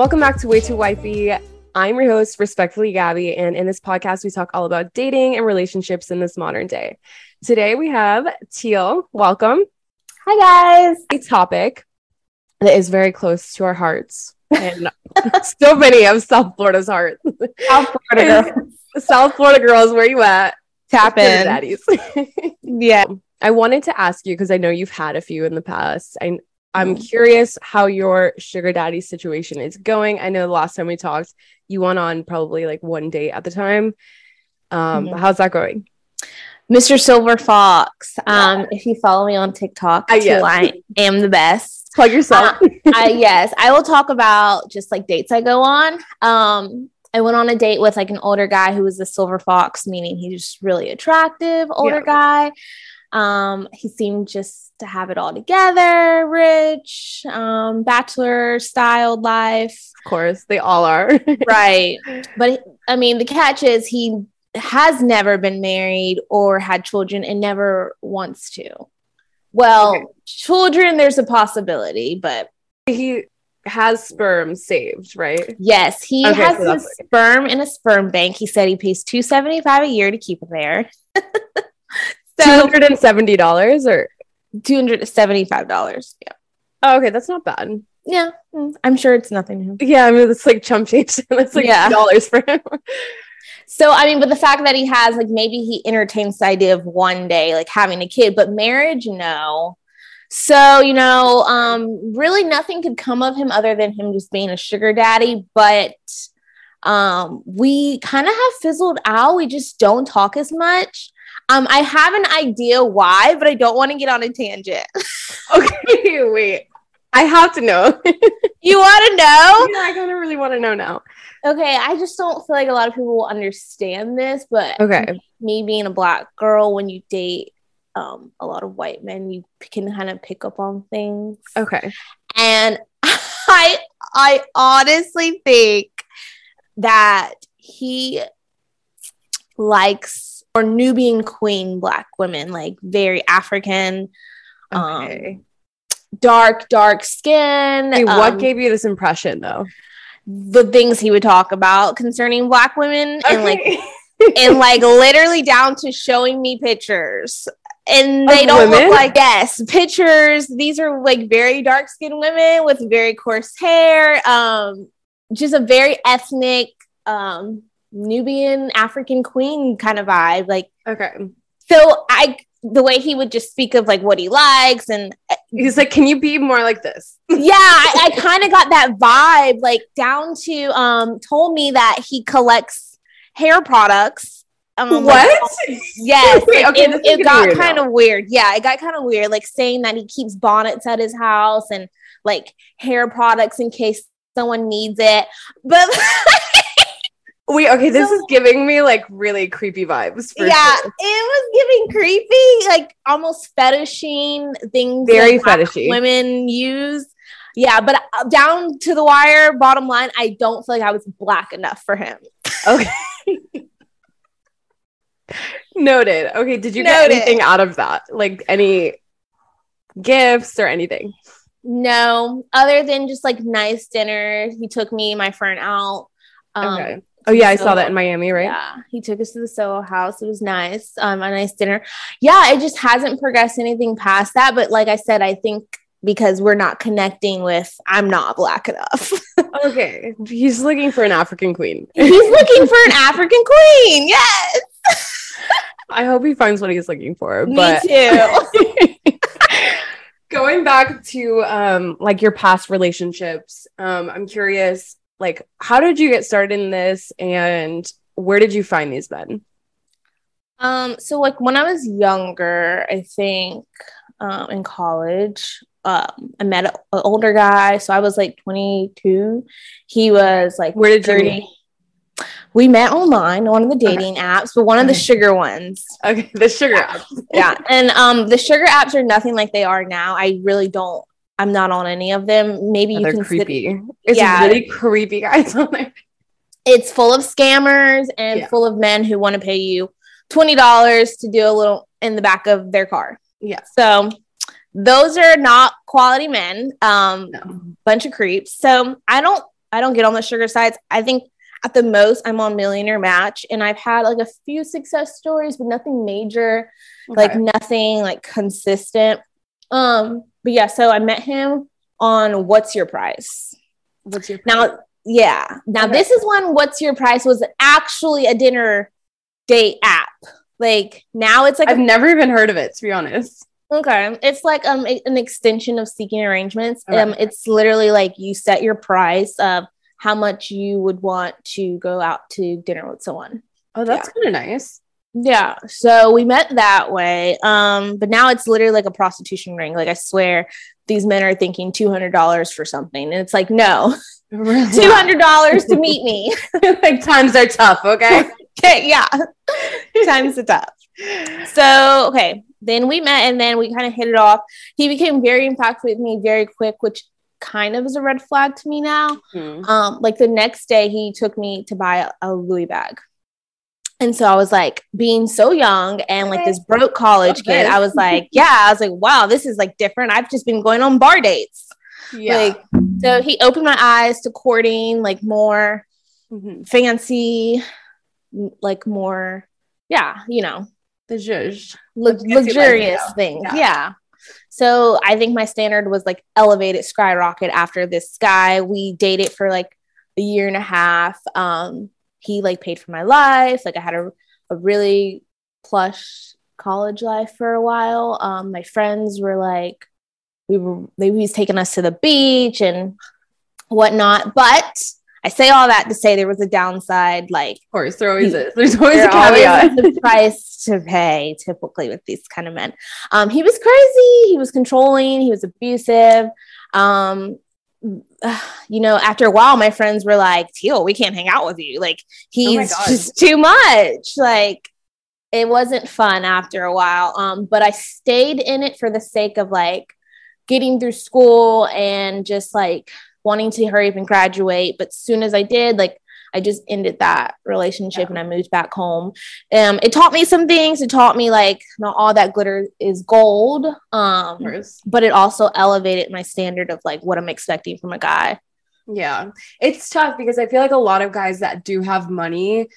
Welcome back to Way Too Wifey. I'm your host, Respectfully Gabby, and in this podcast, we talk all about dating and relationships in this modern day. Today, we have Teale. Welcome. Hi, guys. A topic that is very close to our hearts and so many of South Florida's hearts. South Florida girls. South Florida girls, where you at? Tap in. daddies. Yeah. I wanted to ask you because I know you've had a few in the past. I, I'm Mhm. curious how your sugar daddy situation is going. I know the last time we talked, you went on probably like one date at the time. Um, Mhm. How's that going? Mr. Silver Fox. Um, if you follow me on TikTok, Uh, too, yes. I am the best. Plug yourself. I yes, I will talk about just like dates I go on. Um, I went on a date with like an older guy who was a silver fox, meaning he's just really attractive, older Yeah. guy. Um, he seemed just to have it all together, rich, um, bachelor styled life. of course, they all are. right but i mean the catch is he has never been married or had children and never wants to well Okay. children there's a possibility but he has sperm saved, right? yes he Okay, has so his sperm in a sperm bank he said he pays 275 a year to keep it there Two so hundred and seventy dollars, or $275 yeah oh, okay, that's not bad. yeah mm, i'm sure it's nothing Yeah, I mean it's like chump change. That's like Yeah. dollars for him. So I mean, but the fact that he has like maybe he entertains the idea of one day like having a kid, but marriage, no. So, you know, um, really nothing could come of him other than him just being a sugar daddy. But um, we kind of have fizzled out. We just don't talk as much. Um, I have an idea why, but I don't want to get on a tangent. okay, wait. I have to know. you want to know? yeah, I kind of really want to know now. Okay, I just don't feel like a lot of people will understand this, but Okay. me being a black girl, when you date um, a lot of white men, you can kind of pick up on things. Okay. And I, I honestly think that he likes or Nubian queen black women, like very African, um, dark, dark skin. Wait, what um, gave you this impression though? the things he would talk about concerning black women and like and like literally down to showing me pictures. And they Of don't women? look like yes, pictures. These are like very dark skinned women with very coarse hair. Um, just a very ethnic um Nubian African queen kind of vibe. Like okay. so I the way he would just speak of like what he likes and He's like, can you be more like this? yeah, I, I kind of got that vibe, like down to um told me that he collects hair products. Um, like, Yes, Wait, okay, it, it got kind of weird. Yeah, it got kind of weird, like saying that he keeps bonnets at his house and like hair products in case someone needs it. But Wait, okay, this So- is giving me like really creepy vibes. For yeah, sure. it was giving creepy, like almost fetishing things. Very that fetishy. Women use. Yeah, but uh, down to the wire, bottom line, I don't feel like I was black enough for him. Okay. Noted. Okay, did you get anything out of that? Like any gifts or anything? No, other than just like nice dinner. He took me my friend out. Um, okay. Oh yeah, I saw that in Miami, right? Yeah, he took us to the Soho House. It was nice, um, a nice dinner. Yeah, it just hasn't progressed anything past that. But like I said, I think because we're not connecting with, I'm not black enough. Okay. He's looking for an African queen. He's looking for an African queen. Yes, I hope he finds what he's looking for. me too. going back to um like your past relationships, um, I'm curious, like how did you get started in this and where did you find these men? Um, so like when I was younger, I think um, in college, um, I met an older guy. So I was like 22. He was like Where did you meet? We met online on one of the dating apps, but one of the sugar ones. Okay, the sugar app. Yeah. And um the sugar apps are nothing like they are now. I really don't I'm not on any of them. Maybe you They're can sit- creepy. It's Yeah. really creepy guys on there. it's full of scammers and Yeah. full of men who want to pay you $20 to do a little in the back of their car. Yeah. So those are not quality men. Um No. bunch of creeps. So I don't I don't get on the sugar sites. I think at the most I'm on Millionaire Match and I've had like a few success stories, but nothing major, Okay. like nothing like consistent. Um, but yeah, so I met him on What's Your Price? What's your Now, yeah. Now Okay. this is when What's Your Price was actually a dinner date app. Like now it's like I've a never even heard of it, to be honest. Okay. It's like um a- an extension of seeking arrangements. Okay. Um it's literally like you set your price of how much you would want to go out to dinner with someone. Oh, that's kind of nice. Yeah. So we met that way. Um but now it's literally like a prostitution ring. Like I swear these men are thinking $200 for something and it's like no. $200 to meet me. like times are tough, okay? okay, yeah. Times are tough. So, okay. Then we met and then we kind of hit it off. He became very impactful with me very quick, which kind of is a red flag to me now. Hmm. Um, like the next day, he took me to buy a, a Louis bag. And so I was like, being so young and like this broke college kid, I was like, yeah, I was like, wow, this is like different. I've just been going on bar dates. Yeah. Like, so he opened my eyes to courting, like more Mhm. fancy, like more, yeah, you know, the zhuzh. lu- luxurious things. Yeah. Yeah. So I think my standard was like elevated skyrocket after this guy. We dated for like a year and a half. Um, he like paid for my life. Like I had a, a really plush college life for a while. Um, my friends were like, we were they was taking us to the beach and whatnot. But I say all that to say there was a downside, like Of course, there always is. There's always there a caveat. always a price to pay typically with these kind of men um he was crazy he was controlling he was abusive um you know after a while my friends were like Teale we can't hang out with you. Like Oh he's God. just too much. Like it wasn't fun after a while. Um but i stayed in it for the sake of like getting through school and just like wanting to hurry up and graduate. But soon as i did like I just ended that relationship and I moved back home. Um, it taught me some things. It taught me like not all that glitter is gold. Um, but it also elevated my standard of like what I'm expecting from a guy. Yeah. It's tough because I feel like a lot of guys that do have money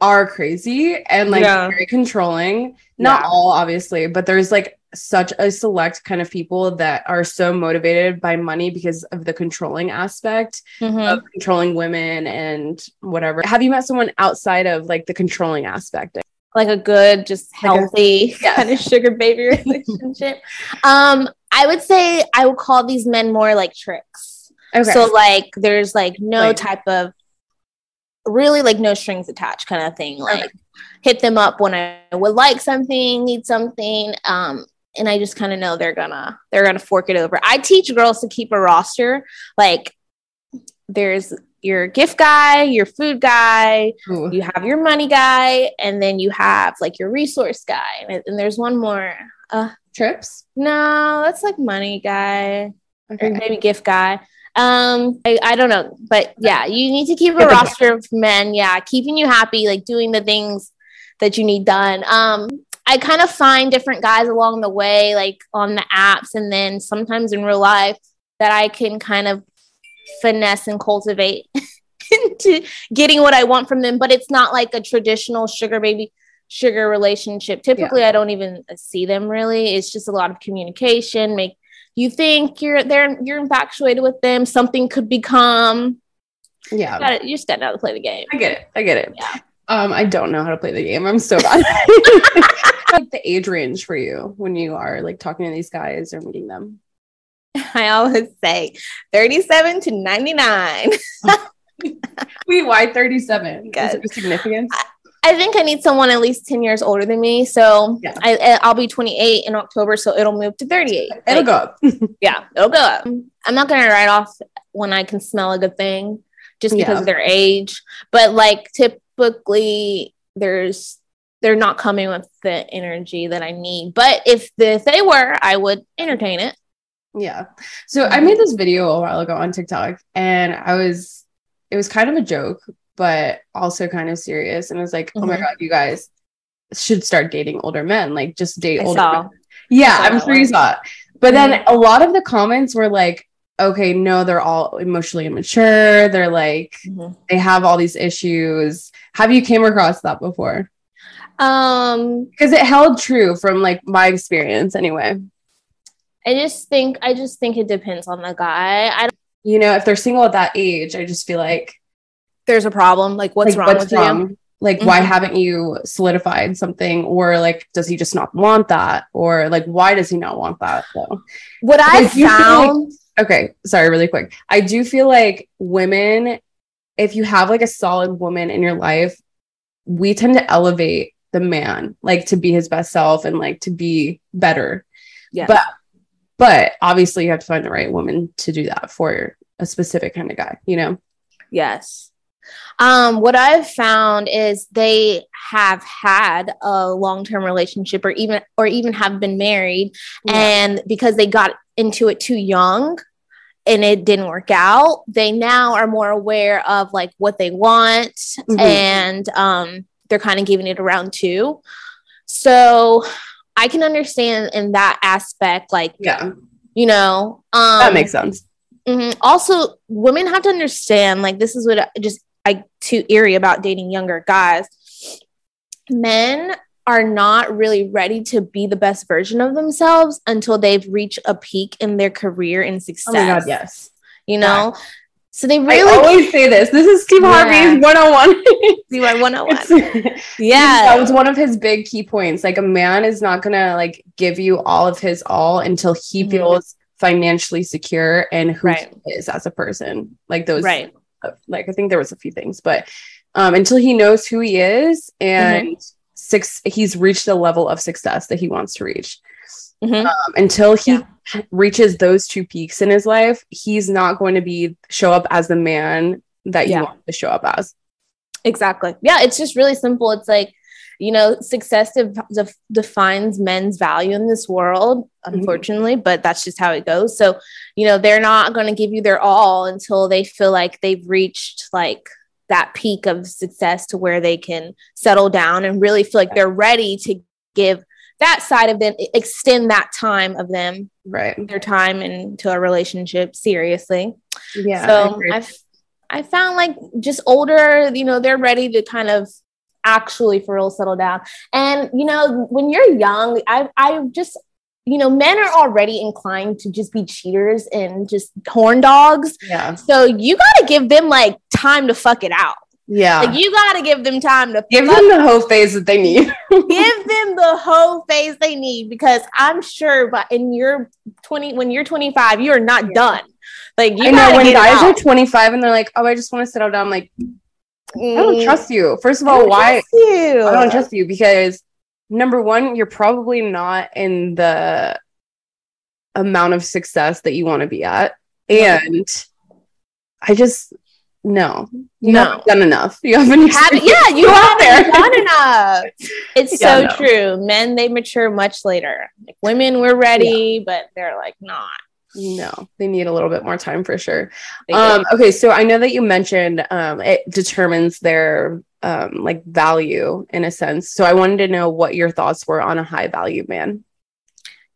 are crazy and like Yeah. very controlling. Not Yeah. all, obviously, but there's like such a select kind of people that are so motivated by money because of the controlling aspect Mhm. of controlling women and whatever. Have you met someone outside of like the controlling aspect? Like a good, just Like a- healthy Yes. kind of sugar baby relationship. um, I would say I would call these men more like tricks. Okay. So like there's like no Like- type of really like no strings attached kind of thing. Like Okay. hit them up when I would like something, need something. Um, and I just kind of know they're gonna they're gonna fork it over. I teach girls to keep a roster. Like there's your gift guy, your food guy, Ooh. you have your money guy, and then you have like your resource guy. And, and there's one more. Uh trips. no, that's like money guy Okay. maybe gift guy. Um, I, I don't know, but yeah, you need to keep a roster of men. Yeah, keeping you happy, like doing the things that you need done. Um, I kind of find different guys along the way, like on the apps, and then sometimes in real life that I can kind of finesse and cultivate into getting what I want from them. But it's not like a traditional sugar baby sugar relationship. Typically, I don't even see them really. It's just a lot of communication, make you think you're there you're infatuated with them something could become Yeah. you, gotta, you just gotta to play the game I get it. I get it. Yeah. Um, I don't know how to play the game. I'm so bad. like the age range for you when you are like talking to these guys or meeting them. i always say 37 to 99 Wait, why 37? Is it significant? i think i need someone at least 10 years older than me so Yeah. I, i'll be 28 in october so it'll move to 38 It'll Like, go up. yeah it'll go up i'm not gonna write off when i can smell a good thing just because Yeah. of their age but like typically there's they're not coming with the energy that i need but if, the, if they were i would entertain it Yeah. So I made this video a while ago on TikTok and I was, it was kind of a joke, but also kind of serious. And I was like, oh my Mhm. God, you guys should start dating older men. Like just date I older saw. men. Yeah, I'm sure you saw it. But then a lot of the comments were like, okay, no, they're all emotionally immature. They're like, Mhm. they have all these issues. Have you came across that before? Um, Because it held true from like my experience anyway. I just think I just think it depends on the guy. I don't, You know, if they're single at that age, I just feel like there's a problem. Like, what's like, wrong with you? Like, why Mhm. haven't you solidified something? Or like, does he just not want that? Or like, why does he not want that though? What I you like- found, Okay, sorry, really quick. I do feel like women, if you have like a solid woman in your life, we tend to elevate the man, like to be his best self and like to be better. yeah, But but obviously you have to find the right woman to do that for a specific kind of guy, you know? Yes. Um, what I've found is they have had a long-term relationship or even or even have been married and because they got into it too young and it didn't work out, they now are more aware of like what they want Mhm. and um they're kind of giving it around too. So I can understand in that aspect, like, yeah, you know, um that makes sense. mm-hmm. Also, women have to understand like this is what I just I too eerie about dating younger guys. Men are not really ready to be the best version of themselves until they've reached a peak in their career and success. Oh god, yes. You know, so they I really always say this. This is Steve Yeah. Harvey's 101. see my one on one. Yeah, that was one of his big key points. Like a man is not gonna like give you all of his all until he Mhm. feels financially secure and who Right. he is as a person. Like those, right. like I think there was a few things, but um, until he knows who he is and Mm-hmm. Six, he's reached the level of success that he wants to reach. Mhm. Um, until he Yeah. reaches those two peaks in his life, he's not going to be show up as the man that you Yeah. want to show up as. Exactly. Yeah, it's just really simple. It's like, you know, success def- def- defines men's value in this world, Mm-hmm. unfortunately, but that's just how it goes. So, you know, they're not going to give you their all until they feel like they've reached like that peak of success to where they can settle down and really feel like they're ready to give that side of them, extend that time of them, Right. their time into a relationship seriously Yeah. So. I've I found like just older, you know, they're ready to kind of actually for real settle down. And you know, when you're young, I I just you know, men are already inclined to just be cheaters and just horn dogs. yeah. So you got to give them like time to fuck it out. Yeah. Like you got to give them time to Give them the whole phase that they need. give them the whole phase they need because I'm sure but in your 20 when you're 25 you are not done. Like you I know when guys are 25 and they're like, "Oh, I just want to settle down." I'm like, I don't Mm. trust you. First of all, don't why? you? I don't trust you because number one, you're probably not in the amount of success that you want to be at, and I just no, you No. haven't done enough. You haven't. Have, yeah, you haven't there. done enough. It's Yeah, so no. true. Men they mature much later. Like women, we're ready, but they're like not. No, they need a little bit more time for sure. Um, okay, so I know that you mentioned um, it determines their um, like value in a sense. So I wanted to know what your thoughts were on a high value man.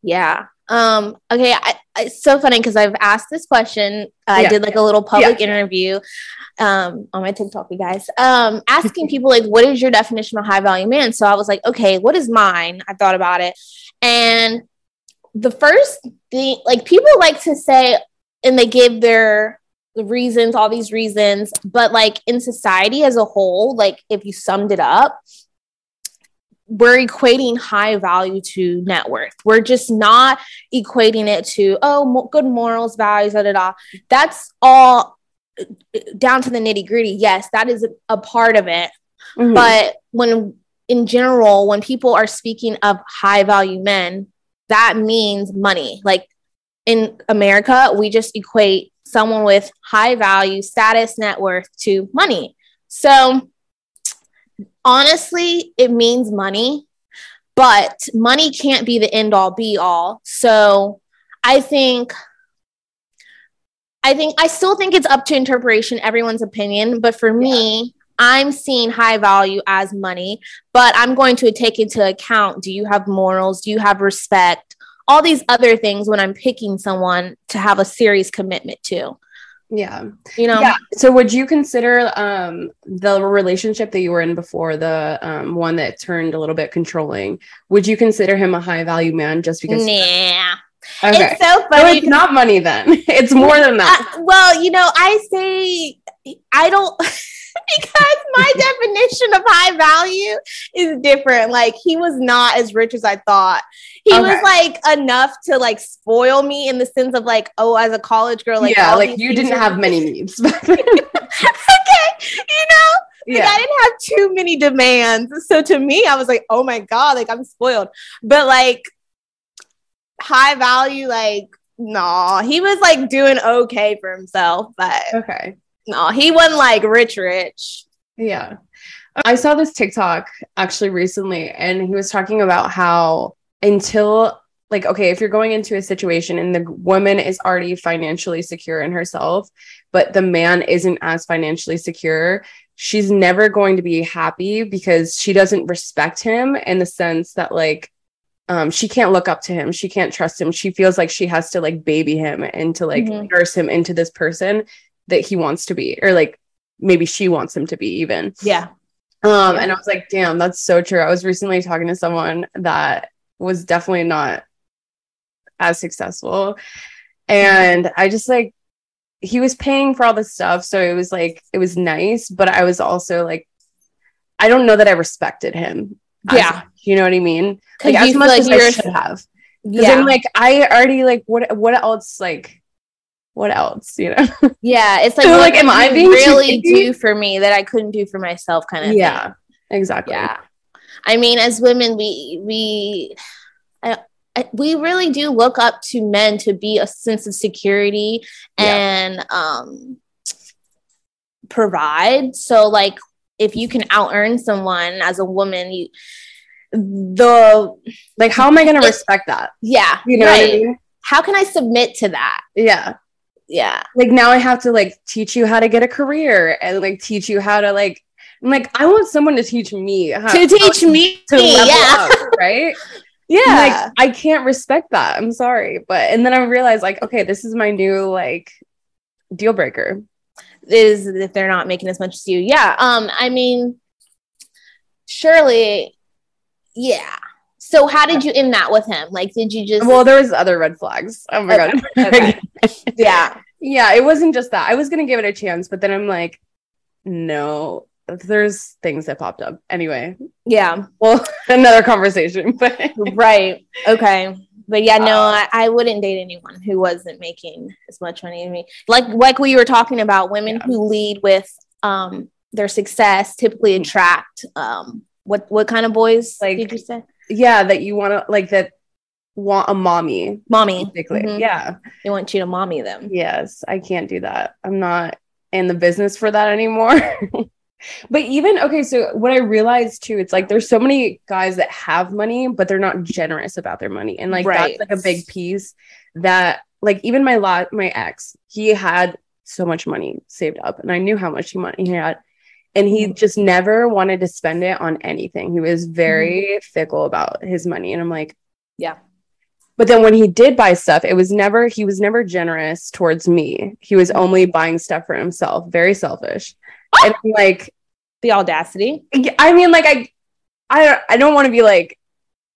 yeah. Um. Okay. I, it's so funny because I've asked this question. I Yeah. did like a little public interview, um, on my TikTok, you guys. Um, asking people like, what is your definition of high value man? So I was like, okay, what is mine? I thought about it, and the first thing, like people like to say, and they give their reasons, all these reasons, but like in society as a whole, like if you summed it up, we're equating high value to net worth. We're just not equating it to oh mo- good morals, values, da da da. That's all uh, down to the nitty gritty. Yes, that is a, part of it. Mhm. But when in general, when people are speaking of high value men, that means money. Like in America, we just equate someone with high value, status, net worth to money. So honestly, it means money, but money can't be the end all be all. So I think I think I still think it's up to interpretation, everyone's opinion. But for me, I'm seeing high value as money, but I'm going to take into account do you have morals? Do you have respect? all these other things when I'm picking someone to have a serious commitment to. Yeah. You know? Yeah. So would you consider um the relationship that you were in before, the um one that turned a little bit controlling, would you consider him a high value man just because Nah. Okay. It's so So funny. it's not money then. It's more than that. Uh, well, you know, I say I don't because my definition of high value is different. Like he was not as rich as I thought. He Okay. was like enough to like spoil me in the sense of like, oh, as a college girl, like yeah, like you didn't are- have many needs. okay, you know, like yeah. I didn't have too many demands. So to me, I was like, oh my god, like I'm spoiled. But like high value, like no, he was like doing okay for himself, but Okay. No, he wasn't like rich, rich. Yeah. I saw this TikTok actually recently, and he was talking about how until, like, okay, if you're going into a situation and the woman is already financially secure in herself, but the man isn't as financially secure, she's never going to be happy because she doesn't respect him in the sense that, like, um, she can't look up to him. She can't trust him. She feels like she has to like baby him and to like Mhm. nurse him into this person that he wants to be, or like maybe she wants him to be even. Yeah. Um, Yeah. and I was like, damn, that's so true. I was recently talking to someone that was definitely not as successful. And I just like he was paying for all this stuff. So it was like it was nice, but I was also like, I don't know that I respected him. Yeah. much, you know what I mean? Like as much like as I should have. Yeah. I'm like, I already like what what else like what else, you know? yeah, it's like, so like am I being really do for me that I couldn't do for myself kind of thing. yeah, exactly. yeah i mean as women we we I, I, we really do look up to men to be a sense of security Yeah. and um provide so like if you can out earn someone as a woman you the Like, how am I gonna It- respect that? yeah You know what I mean? how can i submit to that Yeah. Yeah like now I have to like teach you how to get a career and like teach you how to like I'm like I want someone to teach me how to teach me to level yeah up, right? yeah Like I can't respect that. I'm sorry, but and then I realized like okay, this is my new like deal breaker. is if they're not making as much as you. Yeah. Um, I mean, surely, yeah. So how did you end that with him? Like, did you just Well, there was other red flags. Oh my Okay, god. okay. yeah. yeah, it wasn't just that. I was gonna give it a chance, but then I'm like, no, there's things that popped up. Anyway, Yeah. well, another conversation, but Right. Okay. But yeah, no, Uh, I, I wouldn't date anyone who wasn't making as much money as me. Like like we were talking about, women Yeah. who lead with um their success typically attract um what what kind of boys Like- did you say? Yeah, that you want to like that want a mommy Mommy. basically. Mhm. Yeah. They want you to mommy them. Yes, I can't do that. I'm not in the business for that anymore. but even okay, so what I realized too, it's like there's so many guys that have money, but they're not generous about their money. And like Right. that's like a big piece that like even my lot my ex, he had so much money saved up and I knew how much he money he had. And he Mhm. just never wanted to spend it on anything. He was very mm-hmm. fickle about his money. And I'm like, Yeah. but then when he did buy stuff, it was never, he was never generous towards me. He was mm-hmm. only buying stuff for himself, very selfish. Ah! And I'm like, The audacity. I mean, like, I, I, don't- I don't want to be like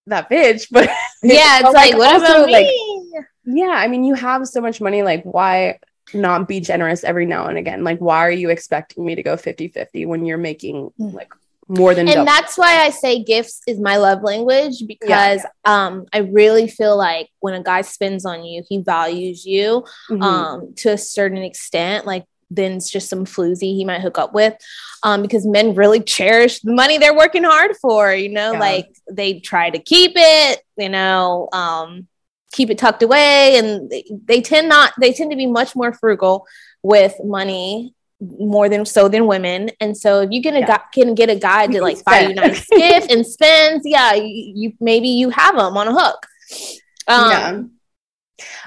that bitch, but Yeah, it's but, like, what also, about me? like, yeah, I mean, you have so much money. Like, why not be generous every now and again? Like, why are you expecting me to go 50 50 when you're making Mm. like more than and double? that's why I say gifts is my love language because um I really feel like when a guy spends on you, he values you Mhm. um to a certain extent. Like then it's just some floozy he might hook up with. Um, because men really cherish the money they're working hard for, you know, Yeah. like they try to keep it, you know, um, keep it tucked away, and they, they tend not they tend to be much more frugal with money more than so than women. And so if you a Yeah. can get a guy to like buy you nice gift and spends, yeah, you, you maybe you have them on a hook. Um, yeah.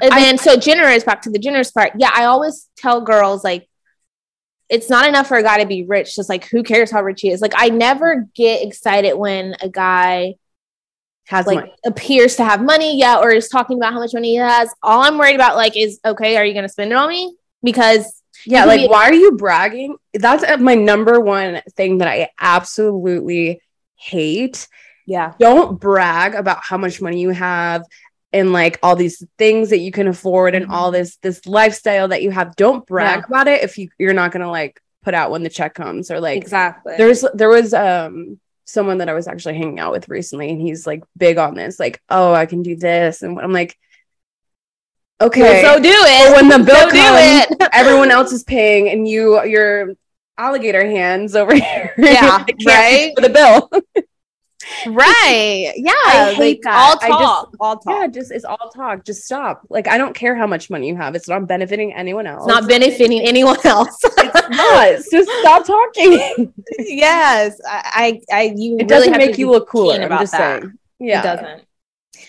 and I- then so generous, back to the generous part. Yeah, I always tell girls like it's not enough for a guy to be rich. Just like who cares how rich he is? Like I never get excited when a guy Has like money. appears to have money, yeah, or is talking about how much money he has. All I'm worried about, like, is okay, are you gonna spend it on me? Because Yeah, like be- why are you bragging? That's uh, my number one thing that I absolutely hate. yeah, Don't brag about how much money you have and like all these things that you can afford and all this this lifestyle that you have. Don't brag Yeah. about it if you you're not going to like put out when the check comes or like exactly. there's there was um someone that I was actually hanging out with recently and he's like big on this like oh I can do this and I'm like okay so do it. but when the bill So do comes it. everyone else is paying and you your alligator hands over here Yeah, right? for the bill right? Yeah, I hate like that. all I just- talk, all talk. yeah just it's all talk just stop like I don't care how much money you have it's not benefiting anyone else It's not benefiting anyone else. it's not It's just stop talking yes, I, I, you it really doesn't make you look cooler I'm about just that. saying yeah It doesn't.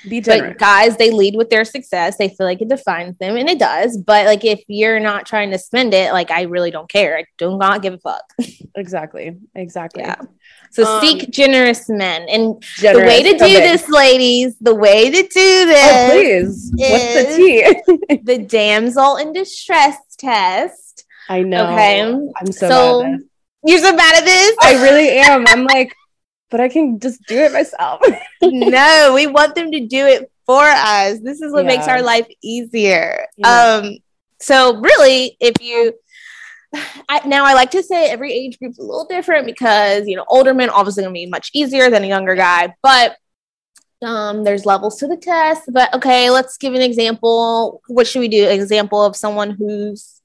be generous But guys, they lead with their success. They feel like it defines them, and it does. But like, if you're not trying to spend it, like, I really don't care. I do not give a fuck. exactly exactly Yeah. So Um, seek generous men, and generous the way to do this, ladies, the way to do oh this, please what's the tea the damsel in distress test. I know Okay. I'm so, So- this. You're so mad at this. I really am. I'm like, but I can just do it myself. no, we want them to do it for us. This is what makes our life easier. Yeah. Um, so really, if you I, now I like to say every age group's a little different because you know older men obviously gonna be much easier than a younger guy, but um, there's levels to the test. But okay, let's give an example. What should we do? An example of someone who's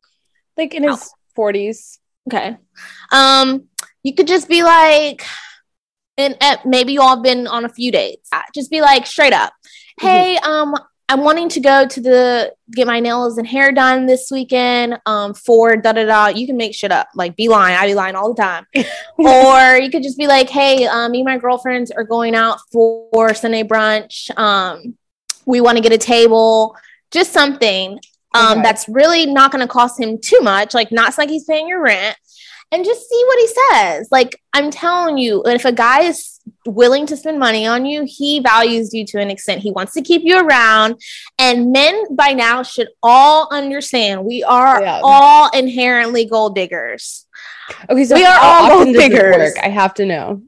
like in his 40s. Okay. Um, you could just be like, and uh, maybe you all have been on a few dates. Just be like straight up, hey, um, I'm wanting to go to the get my nails and hair done this weekend. Um, for da da da. You can make shit up. Like be lying. I be lying all the time. or you could just be like, hey, um, me and my girlfriends are going out for Sunday brunch. Um, we want to get a table. Just something um, Okay. that's really not going to cost him too much. Like, not like he's paying your rent, and just see what he says. Like, I'm telling you, if a guy is willing to spend money on you, he values you to an extent. He wants to keep you around. And men by now should all understand we are Yeah. all inherently gold diggers. Okay, so We are all gold diggers. I have to know.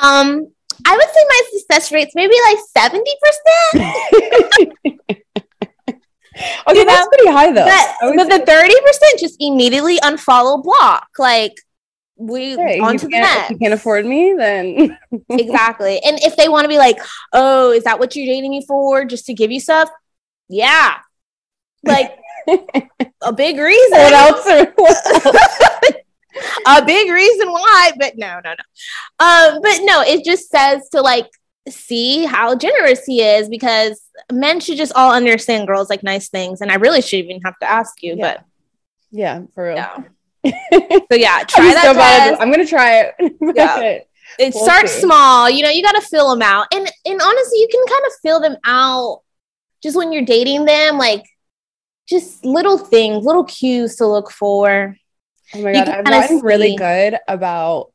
Um, I would say my success rate's maybe like 70%. Okay, You that's know, pretty high though. But, but the thirty percent just immediately unfollow block. Like we Hey, on to the next. You can't afford me, then exactly. And if they want to be like, oh, is that what you're dating me for? Just to give you stuff? Yeah. Like a big reason. what else? Are, what else? a big reason why, but no, no, no. Um, but no, it just says to like see how generous he is because men should just all understand girls like nice things. And I really should even have to ask you, Yeah. Yeah, for real. yeah. So yeah, try I'm that so bad test. this. I'm gonna try it. Yeah. it We'll starts see. small you know you got to fill them out and and honestly you can kind of fill them out just when you're dating them like just little things little cues to look for Oh my god, I've kinda really good about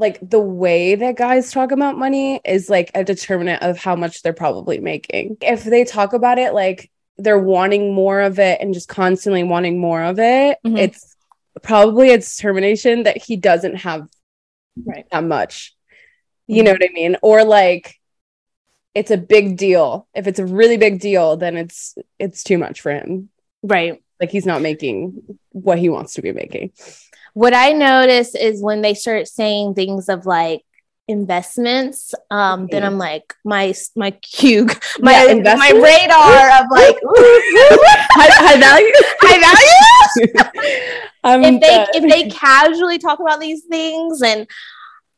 like the way that guys talk about money is like a determinant of how much they're probably making. If they talk about it like they're wanting more of it and just constantly wanting more of it, Mhm. it's probably a determination that he doesn't have Right. that much. You know what I mean? Or like it's a big deal. If it's a really big deal, then it's it's too much for him. right Like he's not making what he wants to be making. What i notice is when they start saying things of like investments um then i'm like my my cue my Yeah, my radar of like high, high value. high value I'm if they done. if they casually talk about these things and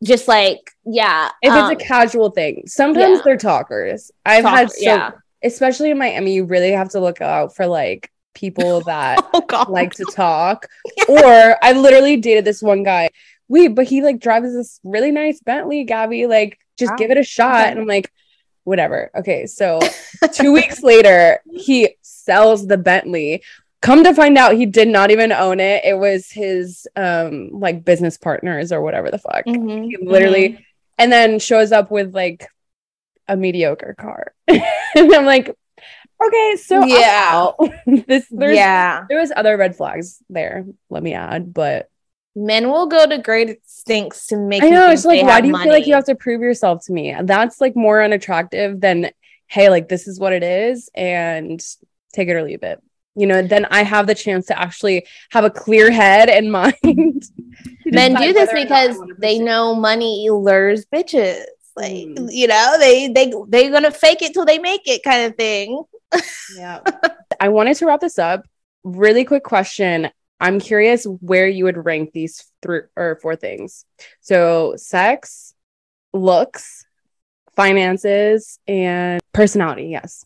just like yeah if um, it's a casual thing, sometimes yeah. they're talkers. I've talk- had so, yeah especially in Miami, you really have to look out for like people that oh like to talk. Or I literally dated this one guy. Wait, but he like drives this really nice Bentley, Gabby. Like, just Wow. give it a shot. Okay. And I'm like, whatever. Okay, so two weeks later, he sells the Bentley. Come to find out, he did not even own it. It was his um like business partners or whatever the fuck. Mhm, He literally mhm. and then shows up with like a mediocre car. and I'm like, okay, so Yeah. this there's yeah. there was other red flags there. Let me add, but Men will go to great extints to make I know it's like, why do you money. feel like you have to prove yourself to me? That's like more unattractive than, hey, like this is what it is, and take it or leave it. You know, then I have the chance to actually have a clear head and mind. Men do this whether or not I because they know money lures bitches. Like Mm. you know, they they they're gonna fake it till they make it, kind of thing. Yeah. I wanted to wrap this up. Really quick question. I'm curious where you would rank these three or four things. So, sex, looks, finances, and personality. Yes.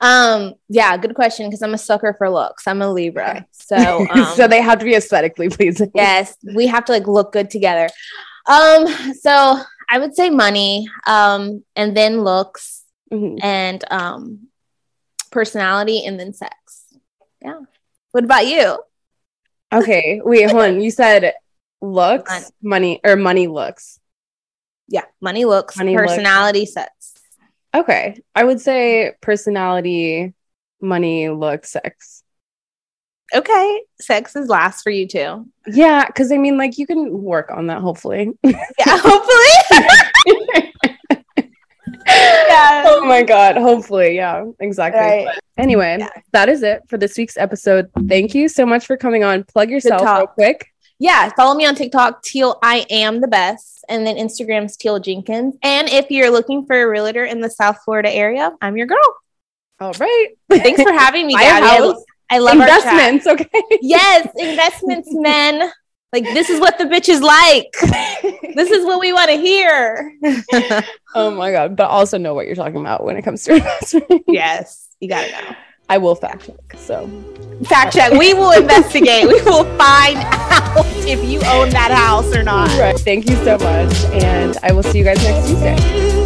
Um, yeah, good question because I'm a sucker for looks. I'm a Libra, Okay. so um, so they have to be aesthetically pleasing. yes, we have to like look good together. Um, so I would say money, um, and then looks, Mhm. and um, personality, and then sex. Yeah. What about you? Okay. Wait, hold on. You said looks, Money. money, or money looks. Yeah, money, looks, Money, looks. personality, sex. Okay. I would say personality, money, looks, sex. Okay, sex is last for you too. Yeah. Cause I mean, like, you can work on that, hopefully. Yeah, hopefully. yeah. oh my god hopefully yeah exactly Right. Anyway Yeah. that is it for this week's episode thank you so much for coming on plug yourself real quick Yeah, follow me on TikTok, Teale I am the best, and then Instagram's Teale Jenkins. And if you're looking for a realtor in the South Florida area, I'm your girl. all right Thanks for having me, Gabby. I, love investments okay Yes, investments, men. Like this is what the bitch is like. This is what we want to hear. oh my god but also know what you're talking about when it comes to investment yes, you gotta know. i will fact check so Fact check. We will investigate. We will find out if you own that house or not. right thank you so much and i will see you guys next tuesday